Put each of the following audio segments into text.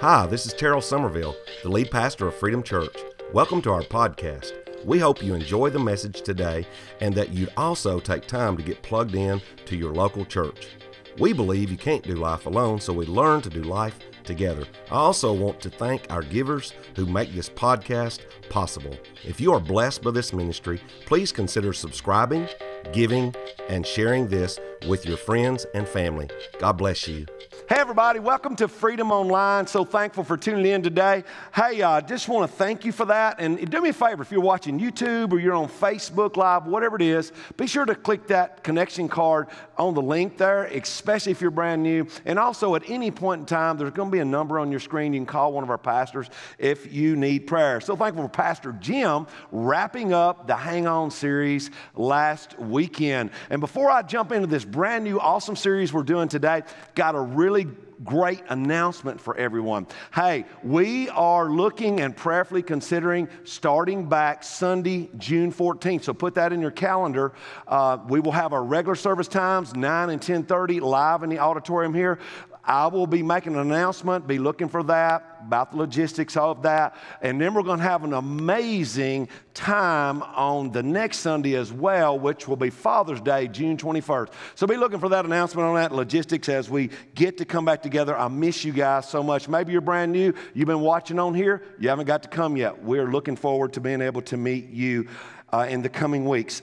Hi, this is Terrell Somerville, the lead pastor of Freedom Church. Welcome to our podcast. We hope you enjoy the message today and that you'd also take time to get plugged in to your local church. We believe you can't do life alone, so we learn to do life together. I also want to thank our givers who make this podcast possible. If you are blessed by this ministry, please consider subscribing, giving, and sharing this with your friends and family. God bless you. Hey, everybody, welcome to Freedom Online. So thankful for tuning in today. Hey, I uh, just want to thank you for that. And do me a favor if you're watching YouTube or you're on Facebook Live, whatever it is, be sure to click that connection card on the link there, especially if you're brand new. And also, at any point in time, there's going to be a number on your screen. You can call one of our pastors if you need prayer. So thankful for Pastor Jim wrapping up the Hang On series last weekend. And before I jump into this brand new, awesome series we're doing today, got a really really great announcement for everyone. Hey, we are looking and prayerfully considering starting back Sunday, June 14th. So put that in your calendar. Uh, we will have our regular service times, 9 and 10:30, live in the auditorium here. I will be making an announcement, be looking for that, about the logistics of that. And then we're going to have an amazing time on the next Sunday as well, which will be Father's Day, June 21st. So be looking for that announcement on that logistics as we get to come back together. I miss you guys so much. Maybe you're brand new, you've been watching on here, you haven't got to come yet. We're looking forward to being able to meet you uh, in the coming weeks.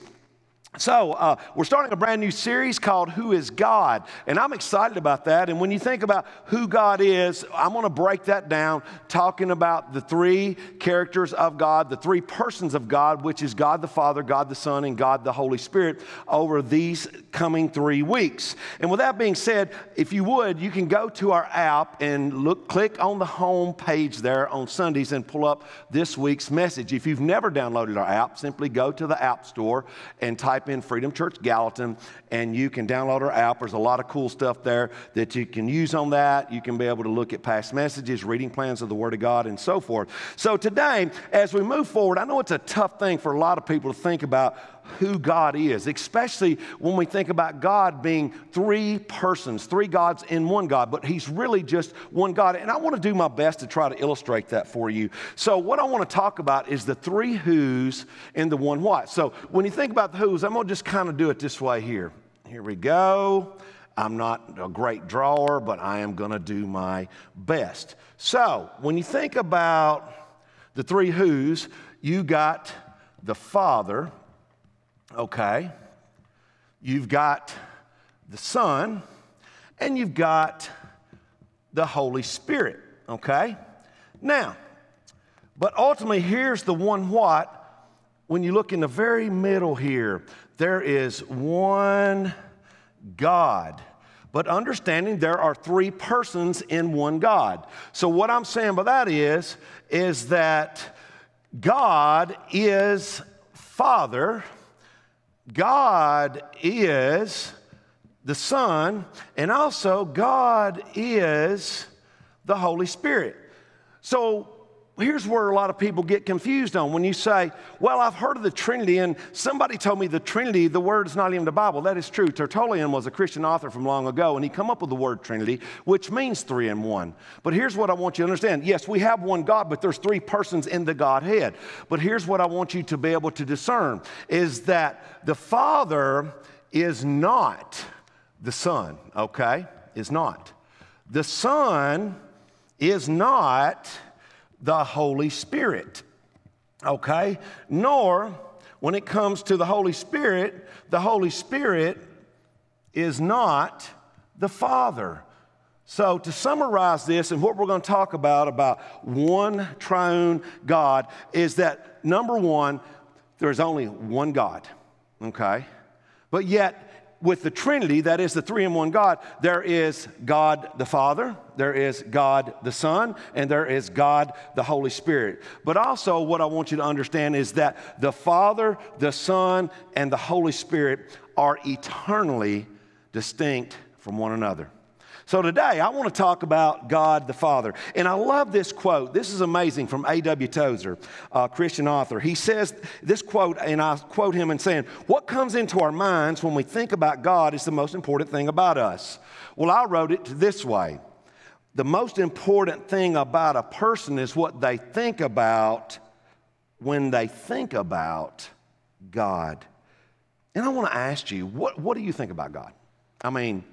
So, uh, we're starting a brand new series called Who is God? And I'm excited about that. And when you think about who God is, I'm going to break that down, talking about the three characters of God, the three persons of God, which is God the Father, God the Son, and God the Holy Spirit, over these coming three weeks. And with that being said, if you would, you can go to our app and look, click on the home page there on Sundays and pull up this week's message. If you've never downloaded our app, simply go to the App Store and type type in Freedom Church Gallatin and you can download our app. There's a lot of cool stuff there that you can use on that. You can be able to look at past messages, reading plans of the Word of God, and so forth. So today, as we move forward, I know it's a tough thing for a lot of people to think about who God is, especially when we think about God being three persons, three gods in one God, but He's really just one God. And I want to do my best to try to illustrate that for you. So, what I want to talk about is the three who's and the one what. So, when you think about the who's, I'm going to just kind of do it this way here. Here we go. I'm not a great drawer, but I am going to do my best. So, when you think about the three who's, you got the Father, okay? You've got the Son, and you've got the Holy Spirit, okay? Now, but ultimately, here's the one what. When you look in the very middle here, there is one God. But understanding there are three persons in one God. So what I'm saying by that is, is that God is Father, God is the Son, and also God is the Holy Spirit. So here's where a lot of people get confused on when you say, Well, I've heard of the Trinity, and somebody told me the Trinity, the word is not even the Bible. That is true. Tertullian was a Christian author from long ago, and he come up with the word Trinity, which means three in one. But here's what I want you to understand. Yes, we have one God, but there's three persons in the Godhead. But here's what I want you to be able to discern is that the Father is not the Son, okay? Is not. The Son is not the Holy Spirit. Okay? Nor, when it comes to the Holy Spirit, the Holy Spirit is not the Father. So, to summarize this and what we're going to talk about, about one triune God, is that number one, there's only one God, okay? But yet, with the Trinity, that is the three in one God, there is God the Father, there is God the Son, and there is God the Holy Spirit. But also, what I want you to understand is that the Father, the Son, and the Holy Spirit are eternally distinct from one another. So today I want to talk about God the Father. And I love this quote. This is amazing from A.W. Tozer, a Christian author. He says this quote, and I quote him in saying, What comes into our minds when we think about God is the most important thing about us. Well, I wrote it this way the most important thing about a person is what they think about when they think about God. And I want to ask you, what, what do you think about God? I mean,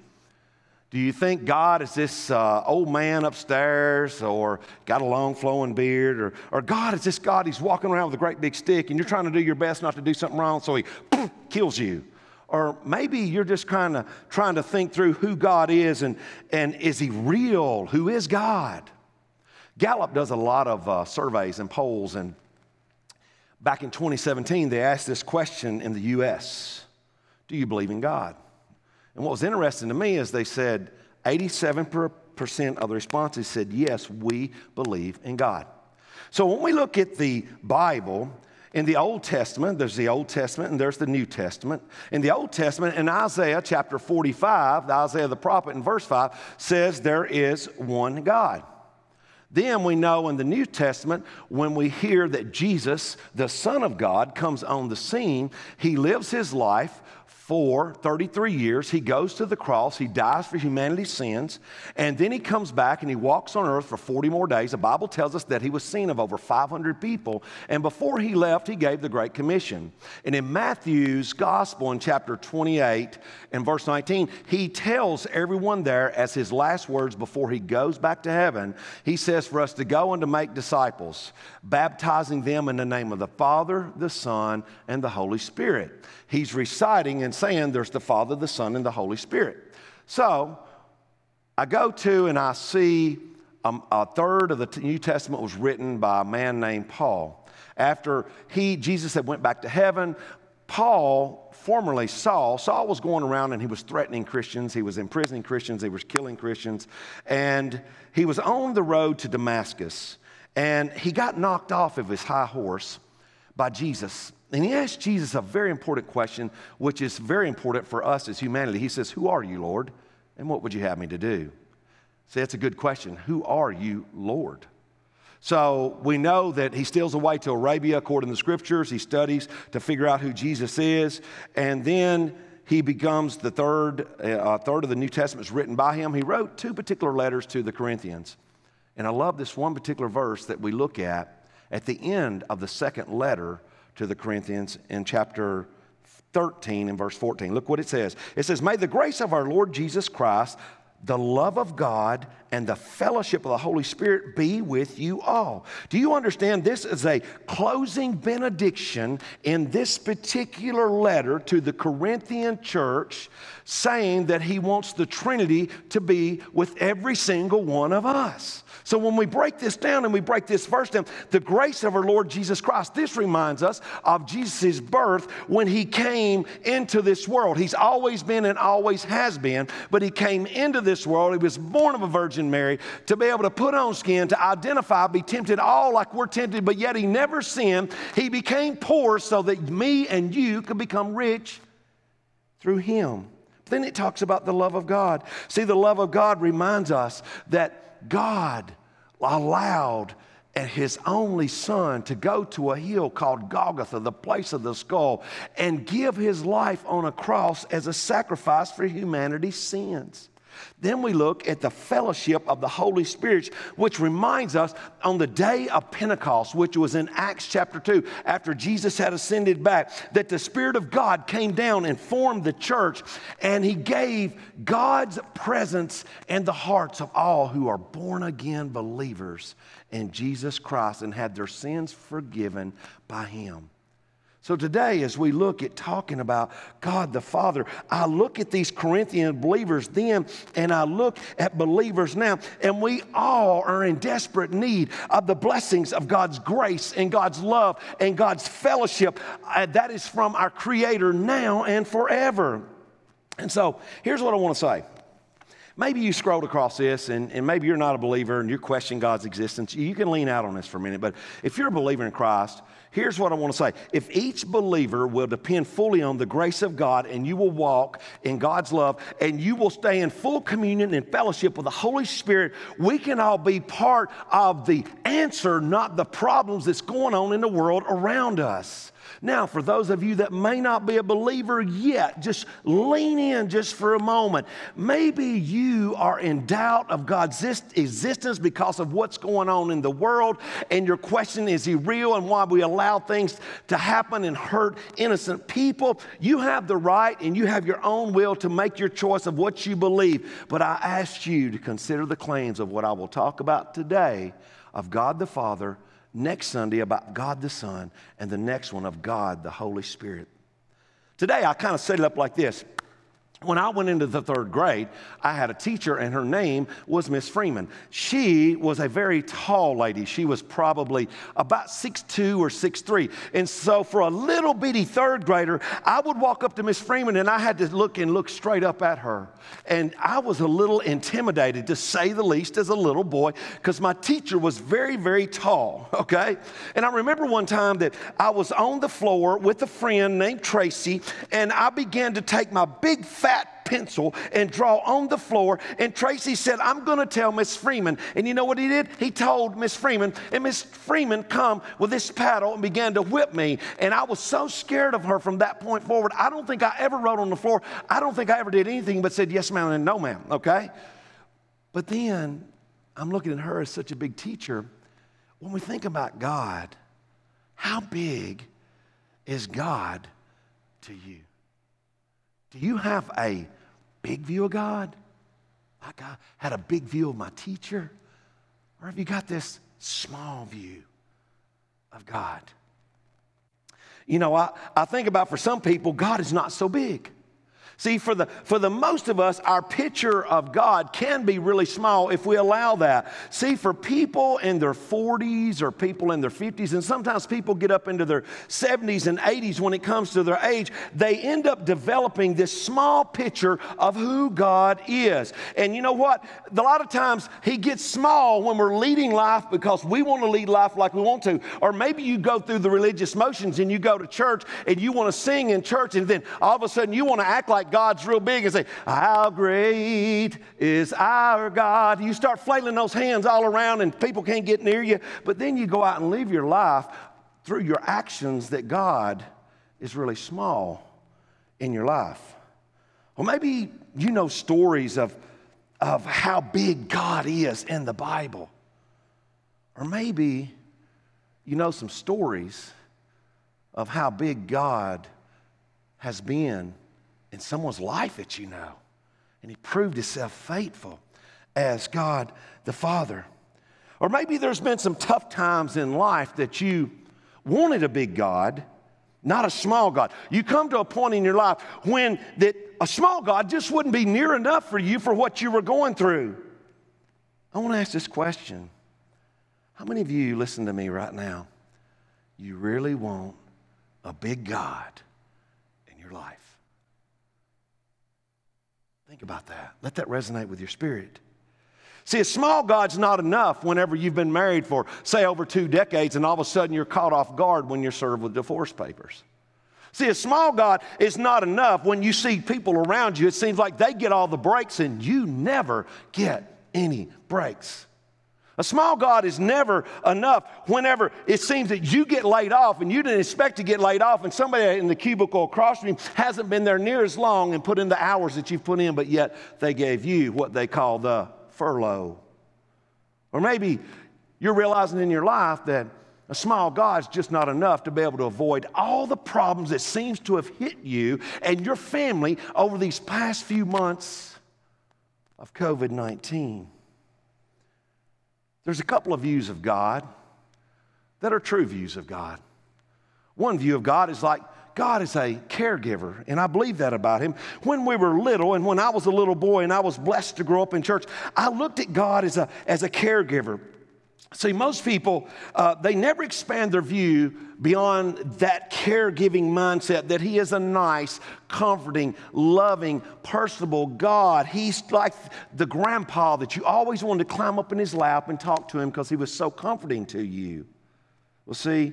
do you think God is this uh, old man upstairs or got a long flowing beard? Or, or God is this God, he's walking around with a great big stick and you're trying to do your best not to do something wrong, so he kills you? Or maybe you're just kind of trying to think through who God is and, and is he real? Who is God? Gallup does a lot of uh, surveys and polls, and back in 2017, they asked this question in the US Do you believe in God? And what was interesting to me is they said 87% of the responses said, Yes, we believe in God. So when we look at the Bible, in the Old Testament, there's the Old Testament and there's the New Testament. In the Old Testament, in Isaiah chapter 45, the Isaiah the prophet in verse 5 says there is one God. Then we know in the New Testament, when we hear that Jesus, the Son of God, comes on the scene, he lives his life for 33 years. He goes to the cross, he dies for humanity's sins, and then he comes back and he walks on earth for 40 more days. The Bible tells us that he was seen of over 500 people, and before he left, he gave the Great Commission. And in Matthew's Gospel, in chapter 28 and verse 19, he tells everyone there as his last words before he goes back to heaven, he says for us to go and to make disciples, baptizing them in the name of the Father, the Son, and the Holy Spirit. He's reciting and saying there's the Father, the Son, and the Holy Spirit. So I go to and I see um, a third of the New Testament was written by a man named Paul. After he, Jesus had went back to heaven, Paul, formerly Saul, Saul was going around and he was threatening Christians, he was imprisoning Christians, he was killing Christians, and he was on the road to Damascus. And he got knocked off of his high horse by Jesus. And he asked Jesus a very important question, which is very important for us as humanity. He says, Who are you, Lord? And what would you have me to do? See, that's a good question. Who are you, Lord? So we know that he steals away to Arabia according to the scriptures. He studies to figure out who Jesus is. And then he becomes the third, uh, third of the New Testament is written by him. He wrote two particular letters to the Corinthians. And I love this one particular verse that we look at at the end of the second letter to the Corinthians in chapter 13 and verse 14. Look what it says. It says, May the grace of our Lord Jesus Christ, the love of God, and the fellowship of the Holy Spirit be with you all. Do you understand? This is a closing benediction in this particular letter to the Corinthian church, saying that he wants the Trinity to be with every single one of us. So when we break this down and we break this verse down, the grace of our Lord Jesus Christ, this reminds us of Jesus' birth when he came into this world. He's always been and always has been, but he came into this world. He was born of a Virgin Mary to be able to put on skin, to identify, be tempted all like we're tempted, but yet he never sinned. He became poor so that me and you could become rich through him. Then it talks about the love of God. See, the love of God reminds us that God allowed his only son to go to a hill called Golgotha, the place of the skull, and give his life on a cross as a sacrifice for humanity's sins. Then we look at the fellowship of the Holy Spirit, which reminds us on the day of Pentecost, which was in Acts chapter 2, after Jesus had ascended back, that the Spirit of God came down and formed the church, and He gave God's presence in the hearts of all who are born again believers in Jesus Christ and had their sins forgiven by Him. So today, as we look at talking about God the Father, I look at these Corinthian believers then and I look at believers now, and we all are in desperate need of the blessings of God's grace and God's love and God's fellowship uh, that is from our Creator now and forever. And so here's what I want to say. Maybe you scrolled across this and, and maybe you're not a believer and you're questioning God's existence. You can lean out on this for a minute, but if you're a believer in Christ, Here's what I want to say. If each believer will depend fully on the grace of God and you will walk in God's love and you will stay in full communion and fellowship with the Holy Spirit, we can all be part of the answer, not the problems that's going on in the world around us. Now, for those of you that may not be a believer yet, just lean in just for a moment. Maybe you are in doubt of God's existence because of what's going on in the world, and your question is He real and why we allow things to happen and hurt innocent people. You have the right and you have your own will to make your choice of what you believe. But I ask you to consider the claims of what I will talk about today of God the Father next Sunday about God the Son, and the next one of God the Holy Spirit. Today, I kind of set it up like this when I went into the third grade, I had a teacher, and her name was Miss Freeman. She was a very tall lady. She was probably about six two or six three. And so, for a little bitty third grader, I would walk up to Miss Freeman and I had to look and look straight up at her. And I was a little intimidated, to say the least, as a little boy, because my teacher was very, very tall, okay? And I remember one time that I was on the floor with a friend named Tracy, and I began to take my big fat fat pencil and draw on the floor. And Tracy said, I'm going to tell Miss Freeman. And you know what he did? He told Miss Freeman, and Miss Freeman come with this paddle and began to whip me. And I was so scared of her from that point forward. I don't think I ever wrote on the floor. I don't think I ever did anything but said yes, ma'am, and no, ma'am. Okay? But then I'm looking at her as such a big teacher. When we think about God, how big is God to you? Do you have a big view of God? Like I had a big view of my teacher? Or have you got this small view of God? You know, I, I think about for some people, God is not so big. See, for the, for the most of us, our picture of God can be really small if we allow that. See, for people in their 40s or people in their 50s, and sometimes people get up into their 70s and 80s when it comes to their age, they end up developing this small picture of who God is. And you know what? A lot of times he gets small when we're leading life because we want to lead life like we want to. Or maybe you go through the religious motions and you go to church and you want to sing in church, and then all of a sudden you want to act like God's real big and say, How great is our God. You start flailing those hands all around and people can't get near you. But then you go out and live your life through your actions that God is really small in your life. Or maybe you know stories of, of how big God is in the Bible. Or maybe you know some stories of how big God has been in someone's life that you know. And he proved himself faithful as God the Father. Or maybe there's been some tough times in life that you wanted a big God, not a small God. You come to a point in your life when that a small God just wouldn't be near enough for you for what you were going through. I want to ask this question. How many of you listen to me right now? You really want a big God in your life? Think about that. Let that resonate with your spirit. See, a small God's not enough whenever you've been married for, say, over two decades, and all of a sudden you're caught off guard when you're served with divorce papers. See, a small God is not enough when you see people around you. It seems like they get all the breaks and you never get any breaks. A small God is never enough whenever it seems that you get laid off and you didn't expect to get laid off, and somebody in the cubicle across from you hasn't been there near as long and put in the hours that you've put in, but yet they gave you what they call the furlough. Or maybe you're realizing in your life that a small God is just not enough to be able to avoid all the problems that seems to have hit you and your family over these past few months of COVID 19. There's a couple of views of God that are true views of God. One view of God is like God is a caregiver, and I believe that about Him. When we were little, and when I was a little boy, and I was blessed to grow up in church, I looked at God as a, as a caregiver. See, most people, uh, they never expand their view beyond that caregiving mindset that He is a nice, comforting, loving, personable God. He's like the grandpa that you always wanted to climb up in his lap and talk to him because he was so comforting to you. Well, see,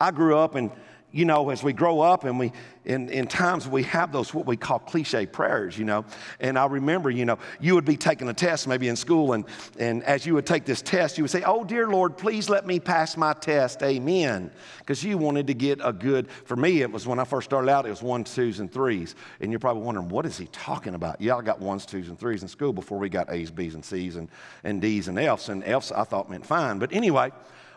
I grew up and you know, as we grow up and we, in, in times we have those what we call cliche prayers, you know. And I remember, you know, you would be taking a test maybe in school, and, and as you would take this test, you would say, Oh, dear Lord, please let me pass my test. Amen. Because you wanted to get a good, for me, it was when I first started out, it was ones, twos, and threes. And you're probably wondering, what is he talking about? Yeah, I got ones, twos, and threes in school before we got A's, B's, and C's, and, and D's, and F's. And F's I thought meant fine. But anyway,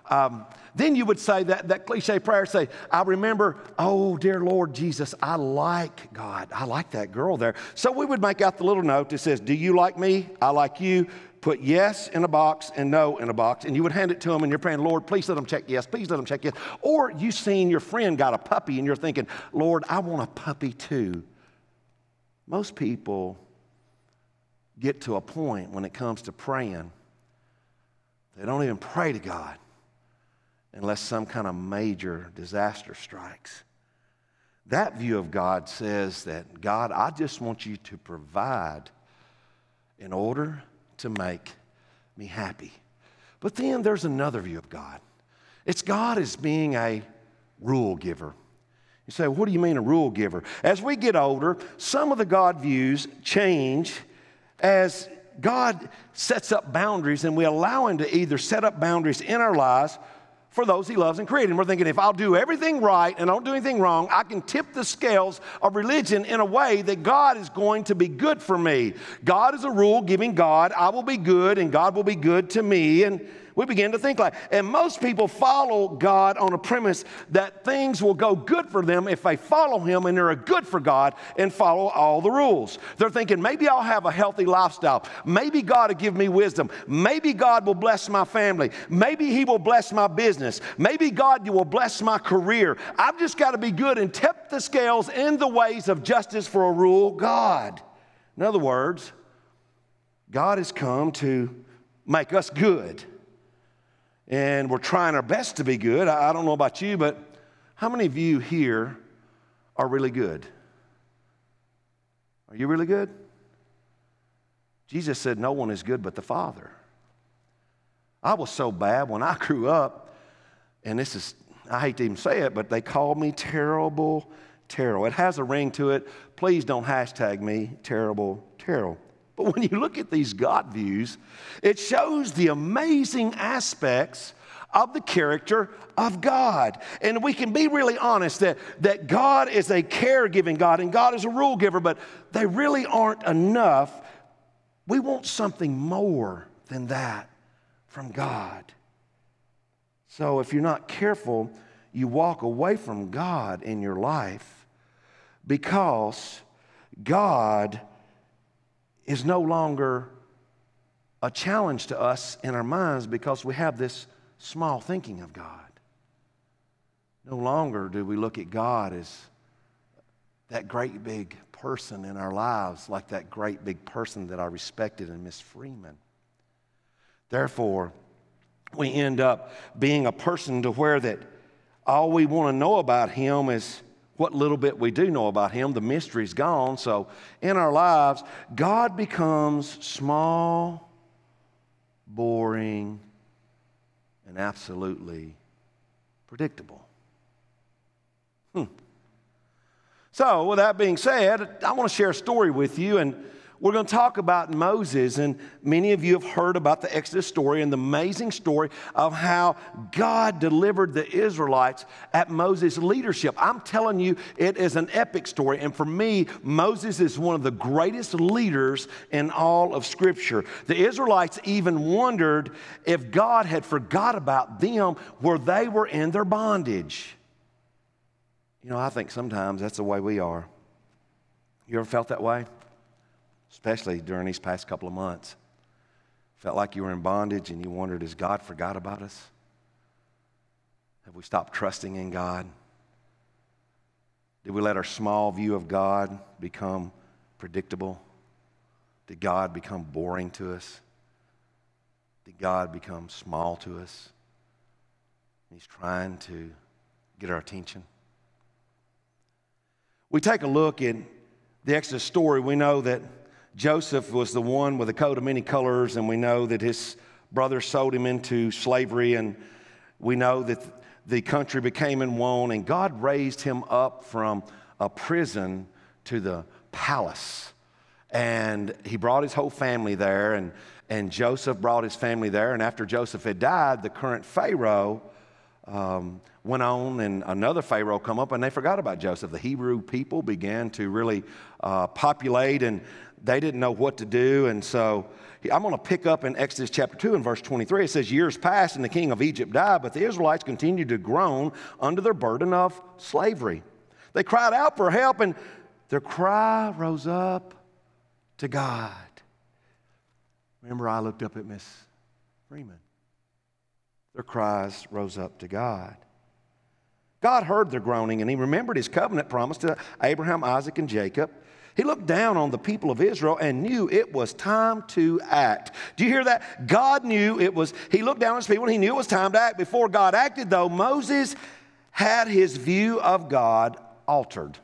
um, then you would say that, that cliche prayer say, I remember, oh, dear Lord Jesus, I like God. I like that girl there. So we would make out the little note that says, Do you like me? I like you. Put yes in a box and no in a box. And you would hand it to them and you're praying, Lord, please let them check yes. Please let them check yes. Or you've seen your friend got a puppy and you're thinking, Lord, I want a puppy too. Most people get to a point when it comes to praying, they don't even pray to God unless some kind of major disaster strikes. That view of God says that, God, I just want you to provide in order to make me happy. But then there's another view of God. It's God as being a rule giver. You say, what do you mean a rule giver? As we get older, some of the God views change as God sets up boundaries and we allow Him to either set up boundaries in our lives for those he loves and created. And we're thinking, if I'll do everything right and I don't do anything wrong, I can tip the scales of religion in a way that God is going to be good for me. God is a rule giving God. I will be good and God will be good to me. And we begin to think like, and most people follow God on a premise that things will go good for them if they follow Him and they're good for God and follow all the rules. They're thinking, maybe I'll have a healthy lifestyle. Maybe God will give me wisdom. Maybe God will bless my family. Maybe He will bless my business. Maybe God will bless my career. I've just got to be good and tip the scales in the ways of justice for a rule God. In other words, God has come to make us good and we're trying our best to be good. I, don't know about you, but how many of you here are really good? Are you really good? Jesus said, No one is good but the Father. I was so bad when I grew up, and this is, I hate to even say it, but they called me terrible Terrell. It has a ring to it. Please don't hashtag me terrible Terrell. But when you look at these God views, it shows the amazing aspects of the character of God. And we can be really honest that, that God is a caregiving God and God is a rule giver, but they really aren't enough. We want something more than that from God. So if you're not careful, you walk away from God in your life because God is no longer a challenge to us in our minds because we have this small thinking of God. No longer do we look at God as that great big person in our lives, like that great big person that I respected in Miss Freeman. Therefore, we end up being a person to where that all we want to know about him is what little bit we do know about him, the mystery's gone. So in our lives, God becomes small, boring, and absolutely predictable. Hmm. So, with that being said, I want to share a story with you and we're going to talk about Moses, and many of you have heard about the Exodus story and the amazing story of how God delivered the Israelites at Moses' leadership. I'm telling you, it is an epic story, and for me, Moses is one of the greatest leaders in all of Scripture. The Israelites even wondered if God had forgot about them where they were in their bondage. You know, I think sometimes that's the way we are. You ever felt that way? Especially during these past couple of months. Felt like you were in bondage and you wondered, has God forgot about us? Have we stopped trusting in God? Did we let our small view of God become predictable? Did God become boring to us? Did God become small to us? He's trying to get our attention. We take a look at the Exodus story. We know that Joseph was the one with a coat of many colors, and we know that his brothers sold him into slavery, and we know that the country became in one, and God raised him up from a prison to the palace. And he brought his whole family there, and, and Joseph brought his family there. And after Joseph had died, the current Pharaoh um, went on, and another Pharaoh come up, and they forgot about Joseph. The Hebrew people began to really uh, populate, and they didn't know what to do. And so I'm going to pick up in Exodus chapter 2 and verse 23. It says, Years passed, and the king of Egypt died, but the Israelites continued to groan under their burden of slavery. They cried out for help, and their cry rose up to God. Remember, I looked up at Miss Freeman. Their cries rose up to God. God heard their groaning, and He remembered His covenant promise to Abraham, Isaac, and Jacob. He looked down on the people of Israel and knew it was time to act. Do you hear that? God knew it was, He looked down on His people and He knew it was time to act. Before God acted, though, Moses had his view of God altered.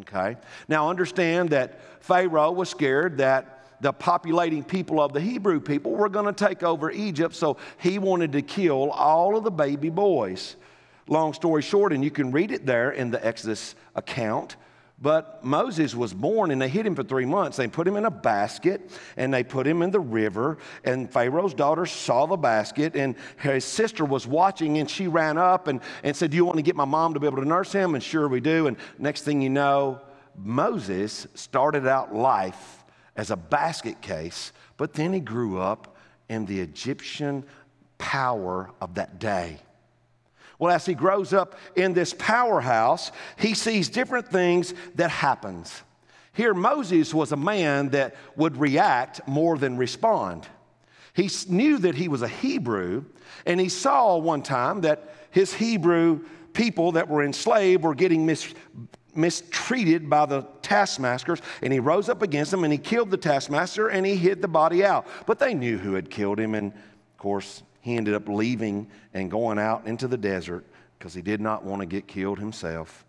Okay? Now understand that Pharaoh was scared that the populating people of the Hebrew people were going to take over Egypt, so he wanted to kill all of the baby boys. Long story short, and you can read it there in the Exodus account. But Moses was born and they hid him for three months. They put him in a basket and they put him in the river. And Pharaoh's daughter saw the basket and his sister was watching and she ran up and, and said, Do you want to get my mom to be able to nurse him? And sure we do. And next thing you know, Moses started out life as a basket case, but then he grew up in the Egyptian power of that day. Well, as he grows up in this powerhouse, he sees different things that happens. Here, Moses was a man that would react more than respond. He knew that he was a Hebrew, and he saw one time that his Hebrew people that were enslaved were getting mis- mistreated by the taskmasters, and he rose up against them and he killed the taskmaster and he hid the body out. But they knew who had killed him, and of course, he ended up leaving and going out into the desert because he did not want to get killed himself.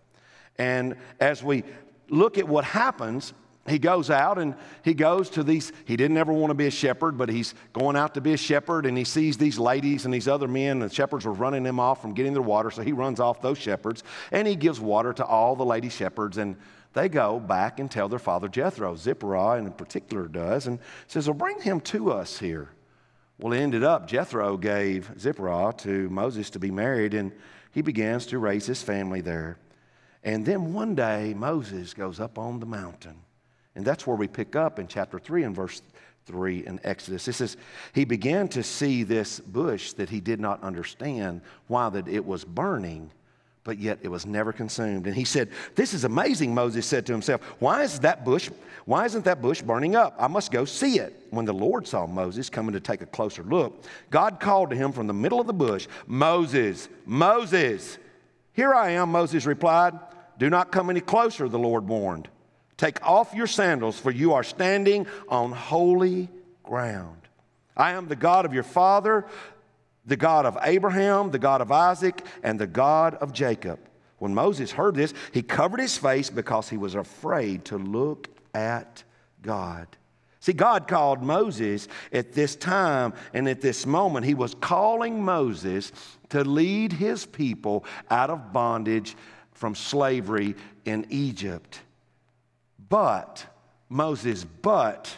And as we look at what happens, he goes out and he goes to these he didn't ever want to be a shepherd but he's going out to be a shepherd and he sees these ladies and these other men and the shepherds were running him off from getting their water so he runs off those shepherds and he gives water to all the lady shepherds and they go back and tell their father jethro zipporah in particular does and says well bring him to us here well it ended up jethro gave zipporah to moses to be married and he begins to raise his family there and then one day moses goes up on the mountain and that's where we pick up in chapter 3 and verse 3 in Exodus. It says, He began to see this bush that he did not understand why that it was burning, but yet it was never consumed. And he said, This is amazing, Moses said to himself. Why is that bush, why isn't that bush burning up? I must go see it. When the Lord saw Moses coming to take a closer look, God called to him from the middle of the bush, Moses, Moses. Here I am, Moses replied. Do not come any closer, the Lord warned. Take off your sandals, for you are standing on holy ground. I am the God of your father, the God of Abraham, the God of Isaac, and the God of Jacob. When Moses heard this, he covered his face because he was afraid to look at God. See, God called Moses at this time and at this moment. He was calling Moses to lead his people out of bondage from slavery in Egypt. But Moses' but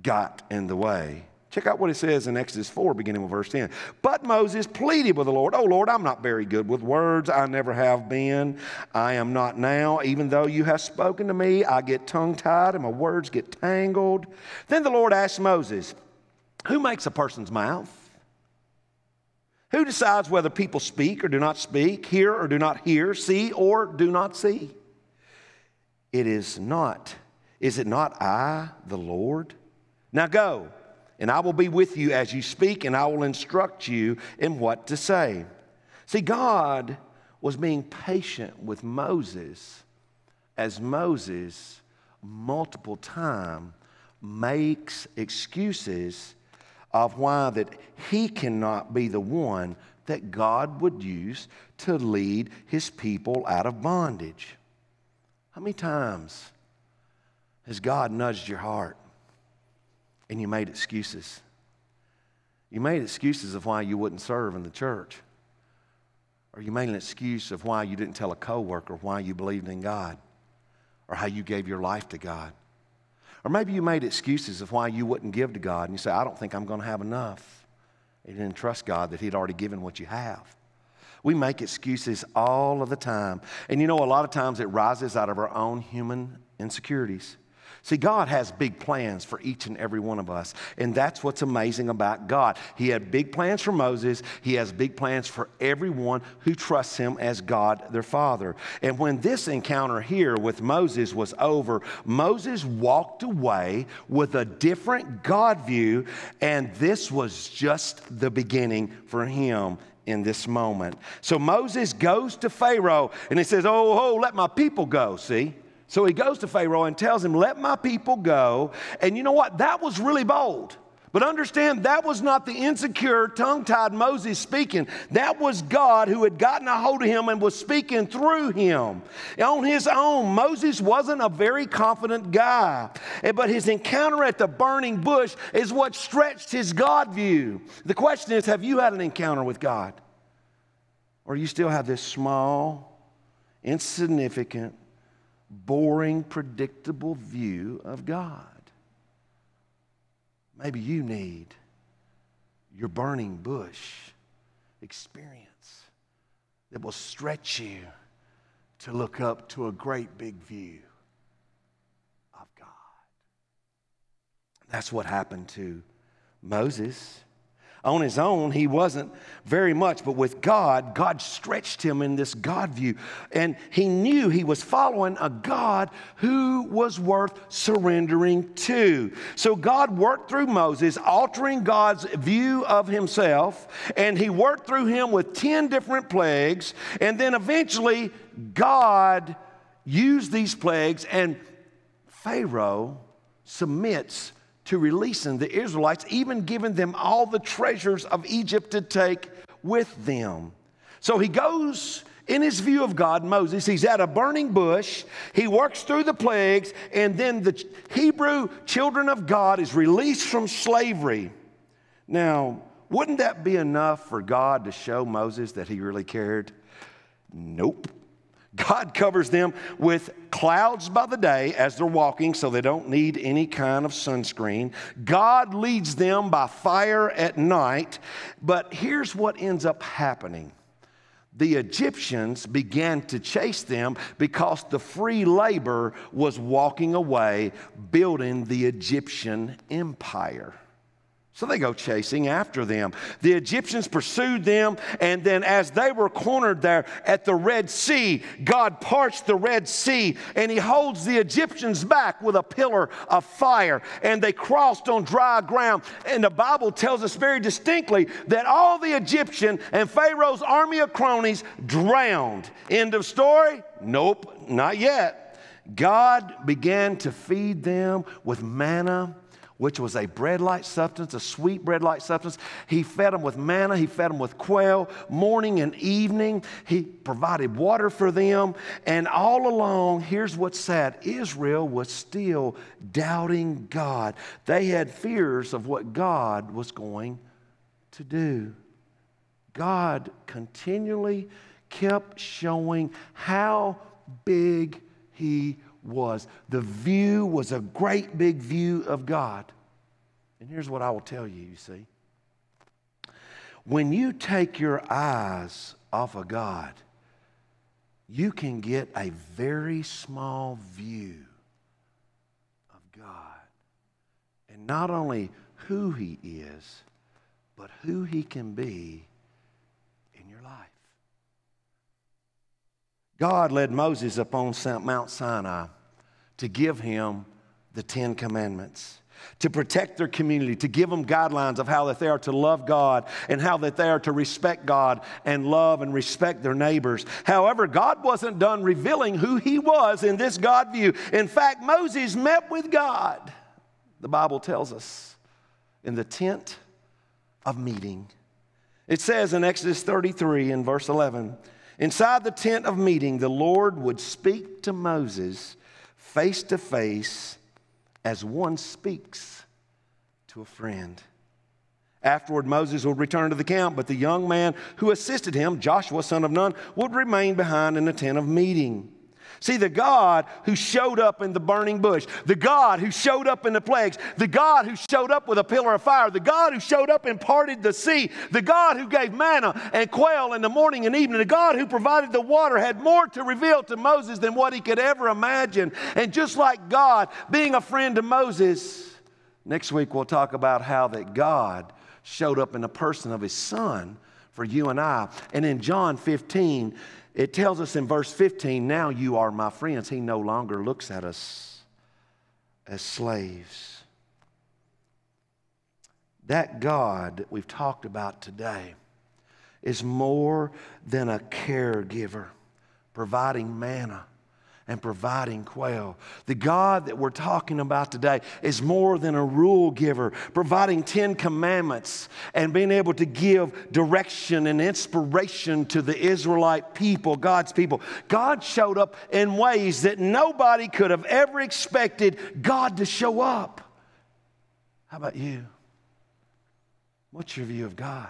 got in the way. Check out what it says in Exodus 4, beginning with verse 10. But Moses pleaded with the Lord, Oh Lord, I'm not very good with words. I never have been. I am not now. Even though you have spoken to me, I get tongue tied and my words get tangled. Then the Lord asked Moses, Who makes a person's mouth? Who decides whether people speak or do not speak, hear or do not hear, see or do not see? It is not. Is it not I, the Lord? Now go, and I will be with you as you speak, and I will instruct you in what to say. See, God was being patient with Moses as Moses multiple times makes excuses of why that he cannot be the one that God would use to lead his people out of bondage. How many times has God nudged your heart and you made excuses? You made excuses of why you wouldn't serve in the church. Or you made an excuse of why you didn't tell a coworker why you believed in God or how you gave your life to God. Or maybe you made excuses of why you wouldn't give to God and you say, I don't think I'm going to have enough. And you didn't trust God that He'd already given what you have. We make excuses all of the time. And you know, a lot of times it rises out of our own human insecurities. See, God has big plans for each and every one of us. And that's what's amazing about God. He had big plans for Moses, He has big plans for everyone who trusts Him as God their Father. And when this encounter here with Moses was over, Moses walked away with a different God view, and this was just the beginning for him in this moment. So Moses goes to Pharaoh and he says, Oh, oh, let my people go. See? So he goes to Pharaoh and tells him, Let my people go. And you know what? That was really bold. But understand, that was not the insecure, tongue tied Moses speaking. That was God who had gotten a hold of him and was speaking through him. On his own, Moses wasn't a very confident guy. But his encounter at the burning bush is what stretched his God view. The question is have you had an encounter with God? Or you still have this small, insignificant, boring, predictable view of God. Maybe you need your burning bush experience that will stretch you to look up to a great big view of God. That's what happened to Moses. On his own, he wasn't very much, but with God, God stretched him in this God view. And he knew he was following a God who was worth surrendering to. So God worked through Moses, altering God's view of himself, and he worked through him with 10 different plagues. And then eventually, God used these plagues, and Pharaoh submits to releasing the Israelites, even giving them all the treasures of Egypt to take with them. So he goes in his view of God, Moses, he's at a burning bush, he works through the plagues, and then the Hebrew children of God is released from slavery. Now, wouldn't that be enough for God to show Moses that he really cared? Nope. God covers them with clouds by the day as they're walking, so they don't need any kind of sunscreen. God leads them by fire at night. But here's what ends up happening the Egyptians began to chase them because the free labor was walking away, building the Egyptian empire. So they go chasing after them. The Egyptians pursued them, and then as they were cornered there at the Red Sea, God parts the Red Sea and He holds the Egyptians back with a pillar of fire. And they crossed on dry ground. And the Bible tells us very distinctly that all the Egyptian and Pharaoh's army of cronies drowned. End of story? Nope, not yet. God began to feed them with manna which was a bread like substance, a sweet bread like substance. He fed them with manna, he fed them with quail morning and evening. He provided water for them. And all along, here's what's sad Israel was still doubting God. They had fears of what God was going to do. God continually kept showing how big He was. The view was a great big view of God. And here's what I will tell you, you see. When you take your eyes off of God, you can get a very small view of God. And not only who He is, but who He can be in your life. God led Moses up on Mount Sinai to give him the Ten Commandments to protect their community, to give them guidelines of how that they are to love God and how that they are to respect God and love and respect their neighbors. However, God wasn't done revealing who he was in this God view. In fact, Moses met with God. The Bible tells us in the tent of meeting. It says in Exodus 33 in verse 11, Inside the tent of meeting, the Lord would speak to Moses face to face as one speaks to a friend. Afterward, Moses would return to the camp, but the young man who assisted him, Joshua, son of Nun, would remain behind in the tent of meeting. See, the God who showed up in the burning bush, the God who showed up in the plagues, the God who showed up with a pillar of fire, the God who showed up and parted the sea, the God who gave manna and quail in the morning and evening, the God who provided the water had more to reveal to Moses than what he could ever imagine. And just like God being a friend to Moses, next week we'll talk about how that God showed up in the person of his son for you and I. And in John 15, it tells us in verse 15, now you are my friends. He no longer looks at us as slaves. That God that we've talked about today is more than a caregiver providing manna and providing quail. The God that we're talking about today is more than a rule giver, providing 10 commandments and being able to give direction and inspiration to the Israelite people, God's people. God showed up in ways that nobody could have ever expected God to show up. How about you? What's your view of God?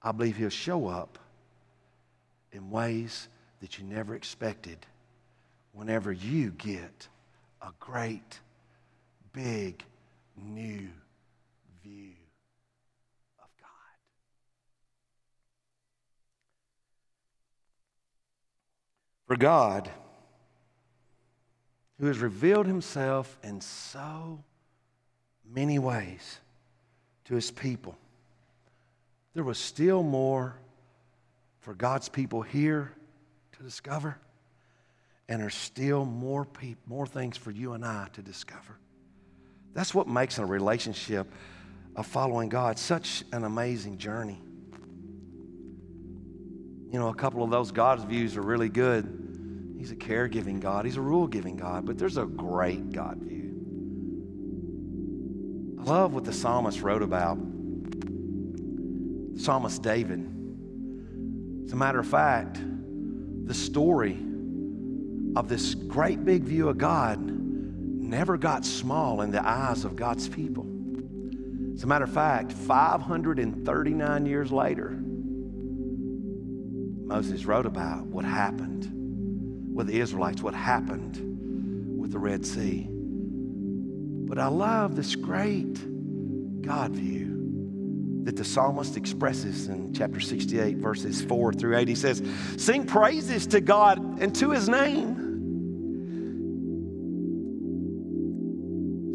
I believe He'll show up in ways that you never expected whenever you get a great, big, new view of God. For God, who has revealed himself in so many ways to his people, there was still more for God's people here to discover. And there's still more, people, more things for you and I to discover. That's what makes a relationship of following God such an amazing journey. You know, a couple of those God's views are really good. He's a caregiving God, He's a rule giving God, but there's a great God view. I love what the psalmist wrote about. Psalmist David. As a matter of fact, the story of this great big view of God never got small in the eyes of God's people. As a matter of fact, 539 years later, Moses wrote about what happened with the Israelites, what happened with the Red Sea. But I love this great God view that the psalmist expresses in chapter 68, verses 4 through 8. He says, Sing praises to God and to his name.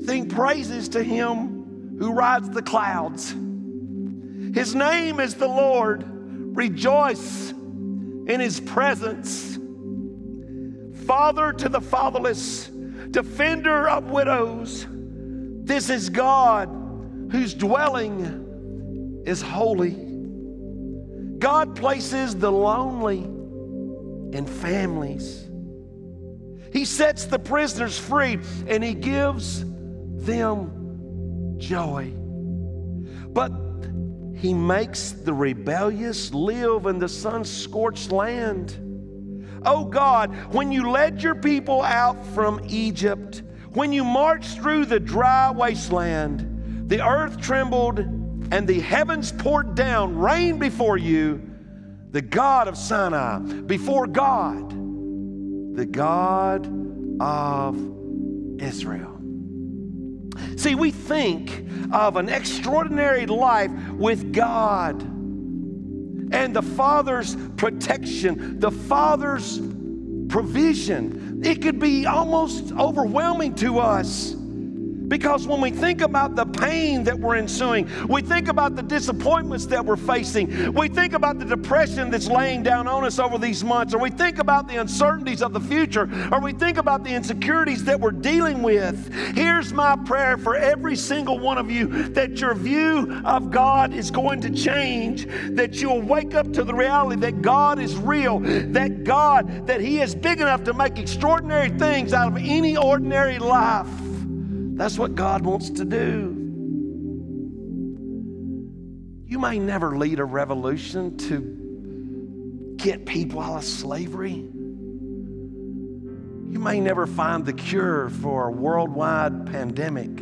Sing praises to him who rides the clouds. His name is the Lord. Rejoice in his presence. Father to the fatherless, defender of widows. This is God whose dwelling is holy. God places the lonely in families. He sets the prisoners free and He gives them joy. But He makes the rebellious live in the sun scorched land. Oh God, when you led your people out from Egypt, when you marched through the dry wasteland, the earth trembled and the heavens poured down rain before you, the God of Sinai, before God, the God of Israel. See, we think of an extraordinary life with God and the Father's protection, the Father's provision. It could be almost overwhelming to us. Because when we think about the pain that we're ensuing, we think about the disappointments that we're facing, we think about the depression that's laying down on us over these months, or we think about the uncertainties of the future, or we think about the insecurities that we're dealing with. Here's my prayer for every single one of you that your view of God is going to change, that you'll wake up to the reality that God is real, that God, that He is big enough to make extraordinary things out of any ordinary life. That's what God wants to do. You may never lead a revolution to get people out of slavery. You may never find the cure for a worldwide pandemic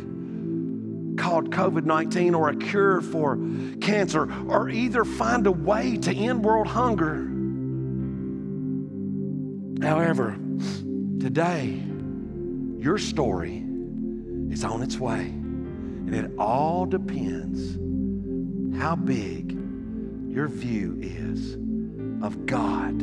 called COVID 19 or a cure for cancer or either find a way to end world hunger. However, today, your story is on its way. And it all depends how big your view is of God,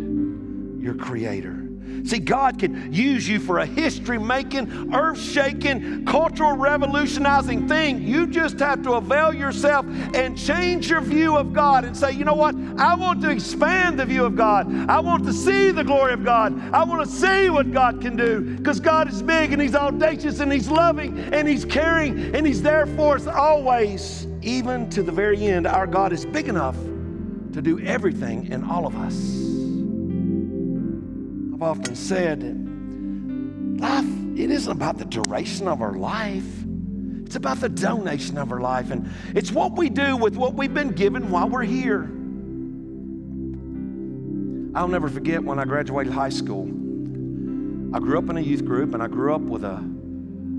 your Creator. See, God can use you for a history making, earth shaking, cultural revolutionizing thing. You just have to avail yourself and change your view of God and say, you know what? I want to expand the view of God. I want to see the glory of God. I want to see what God can do because God is big and He's audacious and He's loving and He's caring and He's there for us always. Even to the very end, our God is big enough to do everything in all of us. I've often said life, it isn't about the duration of our life. It's about the donation of our life. And it's what we do with what we've been given while we're here. I'll never forget when I graduated high school. I grew up in a youth group and I grew up with a,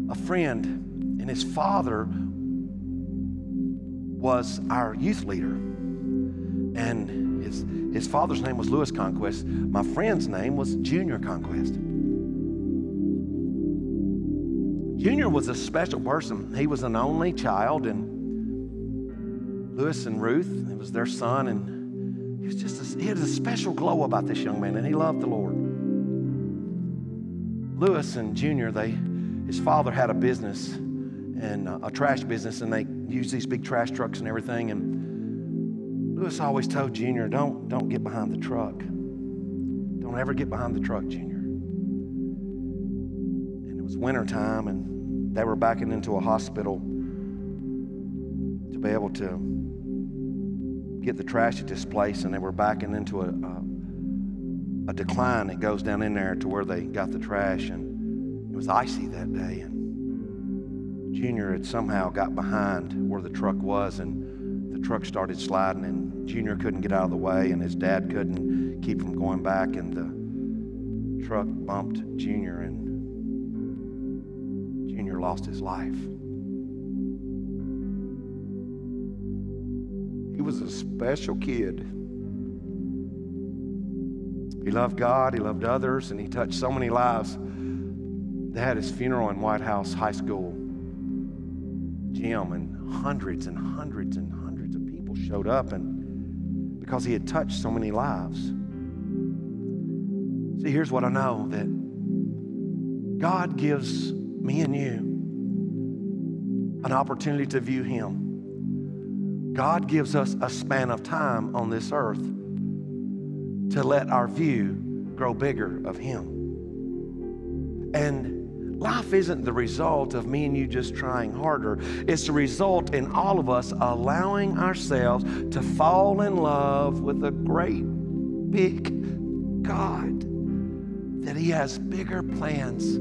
a friend, and his father was our youth leader. And his, his father's name was Lewis Conquest. My friend's name was Junior Conquest. Junior was a special person. He was an only child, and Lewis and Ruth, it was their son, and he was just a, he had a special glow about this young man, and he loved the Lord. Lewis and Junior, they his father had a business and uh, a trash business, and they used these big trash trucks and everything, and Lewis always told Junior, don't, don't get behind the truck. Don't ever get behind the truck, Junior. And it was wintertime, and they were backing into a hospital to be able to get the trash at this place, and they were backing into a, a, a decline that goes down in there to where they got the trash, and it was icy that day. And Junior had somehow got behind where the truck was, and the truck started sliding, and Junior couldn't get out of the way, and his dad couldn't keep from going back, and the truck bumped Junior, and Junior lost his life. He was a special kid. He loved God, he loved others, and he touched so many lives. They had his funeral in White House High School gym, and hundreds and hundreds and hundreds of people showed up, and because he had touched so many lives. See, here's what I know that God gives me and you an opportunity to view him. God gives us a span of time on this earth to let our view grow bigger of him. And Life isn't the result of me and you just trying harder. It's the result in all of us allowing ourselves to fall in love with a great big God. That He has bigger plans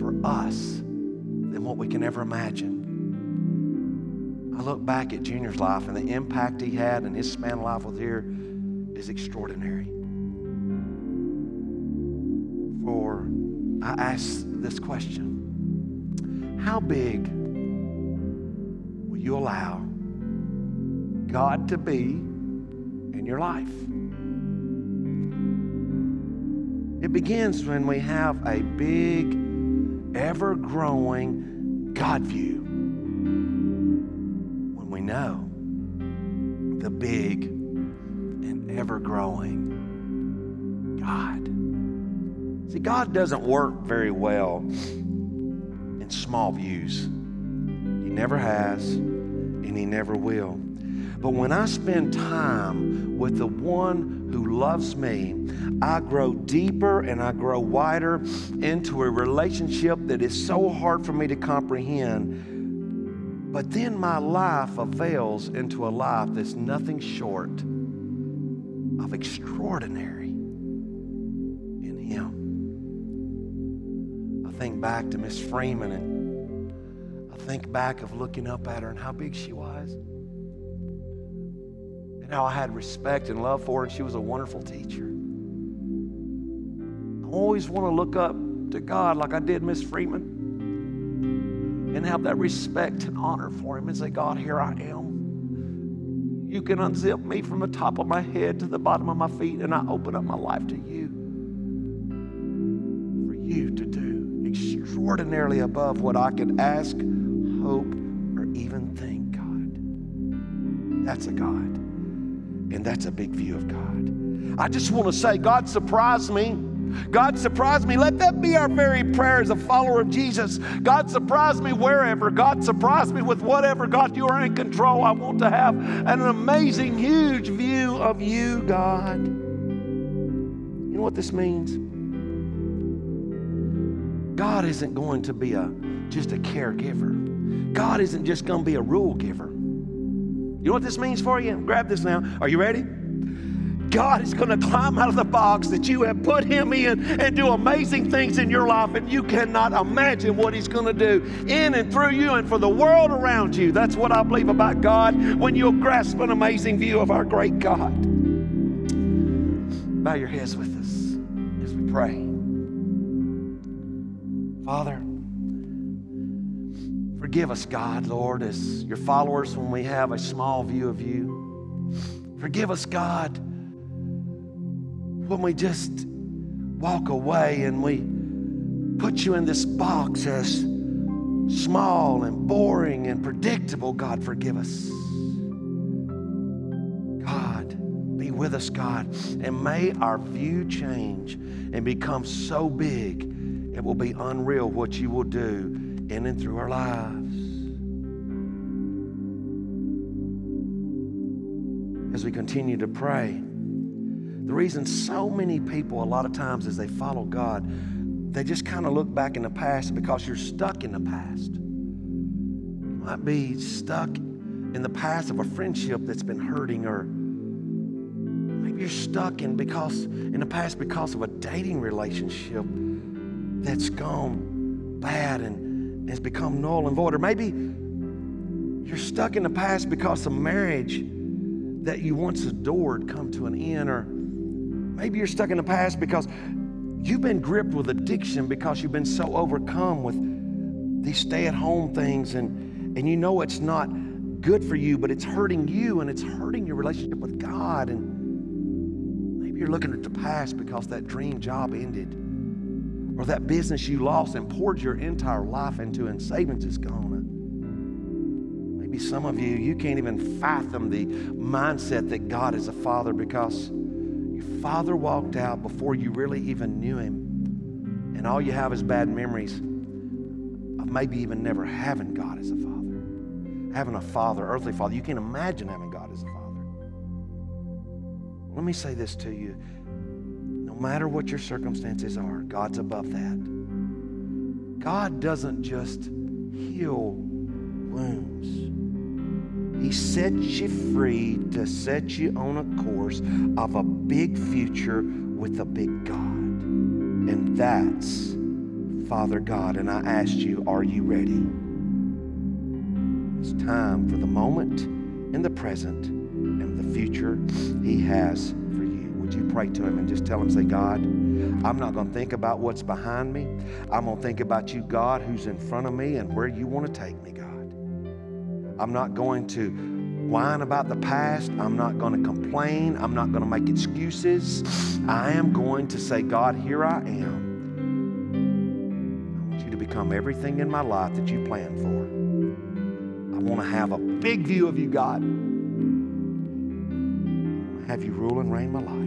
for us than what we can ever imagine. I look back at Junior's life and the impact he had and his span of life with here is extraordinary. For I ask this question How big will you allow God to be in your life? It begins when we have a big, ever growing God view. When we know the big and ever growing God. See, God doesn't work very well in small views. He never has, and He never will. But when I spend time with the one who loves me, I grow deeper and I grow wider into a relationship that is so hard for me to comprehend. But then my life avails into a life that's nothing short of extraordinary. Think back to Miss Freeman and I think back of looking up at her and how big she was. And how I had respect and love for her, and she was a wonderful teacher. I always want to look up to God like I did Miss Freeman. and have that respect and honor for Him and say, God, here I am. You can unzip me from the top of my head to the bottom of my feet, and I open up my life to you. For you to do extraordinarily above what I could ask, hope, or even think, God. That's a God. And that's a big view of God. I just want to say, God surprised me. God surprised me. Let that be our very prayer as a follower of Jesus. God surprised me wherever. God surprised me with whatever. God, you are in control. I want to have an amazing, huge view of you, God. You know what this means? God isn't going to be a just a caregiver. God isn't just going to be a rule giver. You know what this means for you? Grab this now. Are you ready? God is going to climb out of the box that you have put him in and do amazing things in your life, and you cannot imagine what he's going to do in and through you and for the world around you. That's what I believe about God when you'll grasp an amazing view of our great God. Bow your heads with us as we pray. Father, Forgive us, God, Lord, as your followers when we have a small view of you. Forgive us, God, when we just walk away and we put you in this box as small and boring and predictable. God, forgive us. God, be with us, God, and may our view change and become so big it will be unreal what you will do in and through our lives. As we continue to pray, the reason so many people, a lot of times, as they follow God, they just kind of look back in the past because you're stuck in the past. You might be stuck in the past of a friendship that's been hurting, or maybe you're stuck in because in the past because of a dating relationship that's gone bad and has become null and void. Or maybe you're stuck in the past because a marriage that you once adored come to an end. Or maybe you're stuck in the past because you've been gripped with addiction because you've been so overcome with these stay-at-home things and, and you know it's not good for you, but it's hurting you and it's hurting your relationship with God. And maybe you're looking at the past because that dream job ended or that business you lost and poured your entire life into and savings is gone. Maybe some of you, you can't even fathom the mindset that God is a father because your father walked out before you really even knew him. And all you have is bad memories of maybe even never having God as a father. Having a father, earthly father. You can't imagine having God as a father. Let me say this to you matter what your circumstances are, God's above that. God doesn't just heal wounds. He sets you free to set you on a course of a big future with a big God. And that's Father God. And I asked you, are you ready? It's time for the moment in the present and the future He has would you pray to Him and just tell Him, say, God, I'm not going to think about what's behind me. I'm going to think about you, God, who's in front of me and where you want to take me, God. I'm not going to whine about the past. I'm not going to complain. I'm not going to make excuses. I am going to say, God, here I am. I want you to become everything in my life that you planned for. I want to have a big view of you, God. Have you rule and reign my life.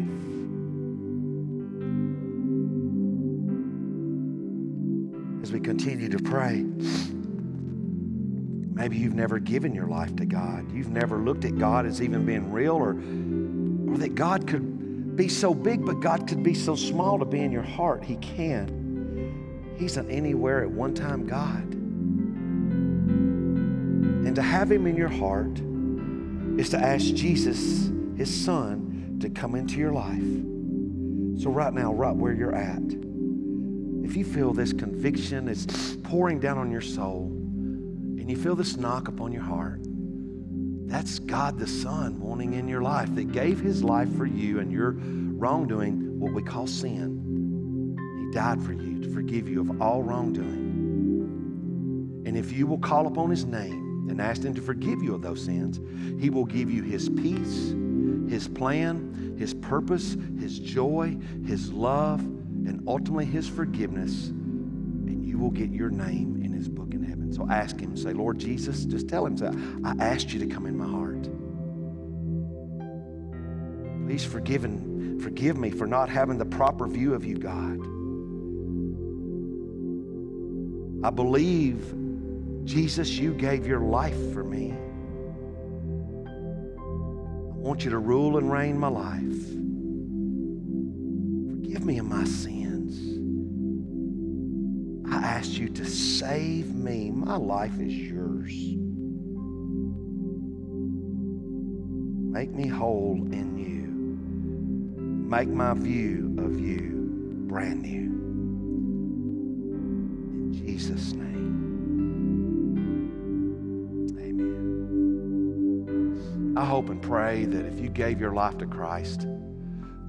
We continue to pray, maybe you've never given your life to God. You've never looked at God as even being real or, or that God could be so big, but God could be so small to be in your heart. He can. He's an anywhere at one time God. And to have Him in your heart is to ask Jesus, His Son, to come into your life. So, right now, right where you're at, if you feel this conviction is pouring down on your soul and you feel this knock upon your heart, that's God the Son wanting in your life that gave his life for you and your wrongdoing, what we call sin. He died for you to forgive you of all wrongdoing. And if you will call upon his name and ask him to forgive you of those sins, he will give you his peace, his plan, his purpose, his joy, his love, and ultimately his forgiveness. And you will get your name in his book in heaven. So ask him, say, Lord Jesus, just tell him, say, I asked you to come in my heart. Please forgive, and, forgive me for not having the proper view of you, God. I believe, Jesus, you gave your life for me. I want you to rule and reign my life. Forgive me of my sins. I ask you to save me. My life is yours. Make me whole in you. Make my view of you brand new. In Jesus' name. Amen. I hope and pray that if you gave your life to Christ,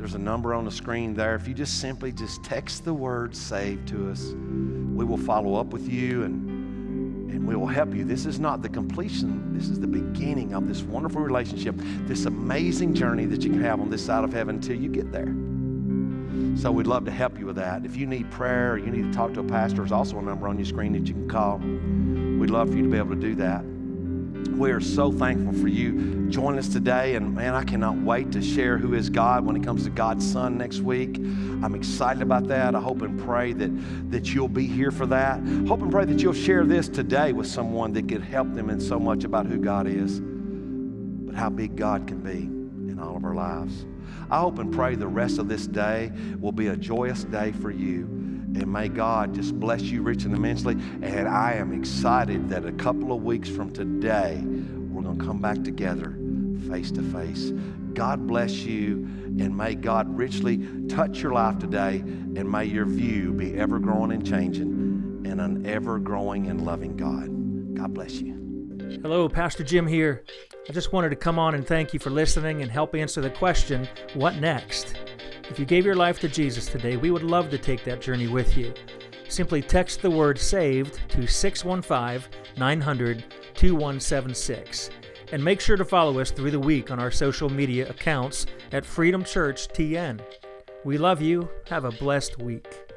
there's a number on the screen there. If you just simply just text the word save to us, we will follow up with you and and we will help you. This is not the completion, this is the beginning of this wonderful relationship, this amazing journey that you can have on this side of heaven until you get there. So we'd love to help you with that. If you need prayer or you need to talk to a pastor, there's also a number on your screen that you can call. We'd love for you to be able to do that. We are so thankful for you joining us today. And man, I cannot wait to share who is God when it comes to God's Son next week. I'm excited about that. I hope and pray that, that you'll be here for that. Hope and pray that you'll share this today with someone that could help them in so much about who God is, but how big God can be in all of our lives. I hope and pray the rest of this day will be a joyous day for you. And may God just bless you rich and immensely. And I am excited that a couple of weeks from today, we're going to come back together face to face. God bless you, and may God richly touch your life today, and may your view be ever growing and changing in an ever growing and loving God. God bless you. Hello, Pastor Jim here. I just wanted to come on and thank you for listening and help answer the question what next? If you gave your life to Jesus today, we would love to take that journey with you. Simply text the word SAVED to 615 900 2176. And make sure to follow us through the week on our social media accounts at Freedom Church TN. We love you. Have a blessed week.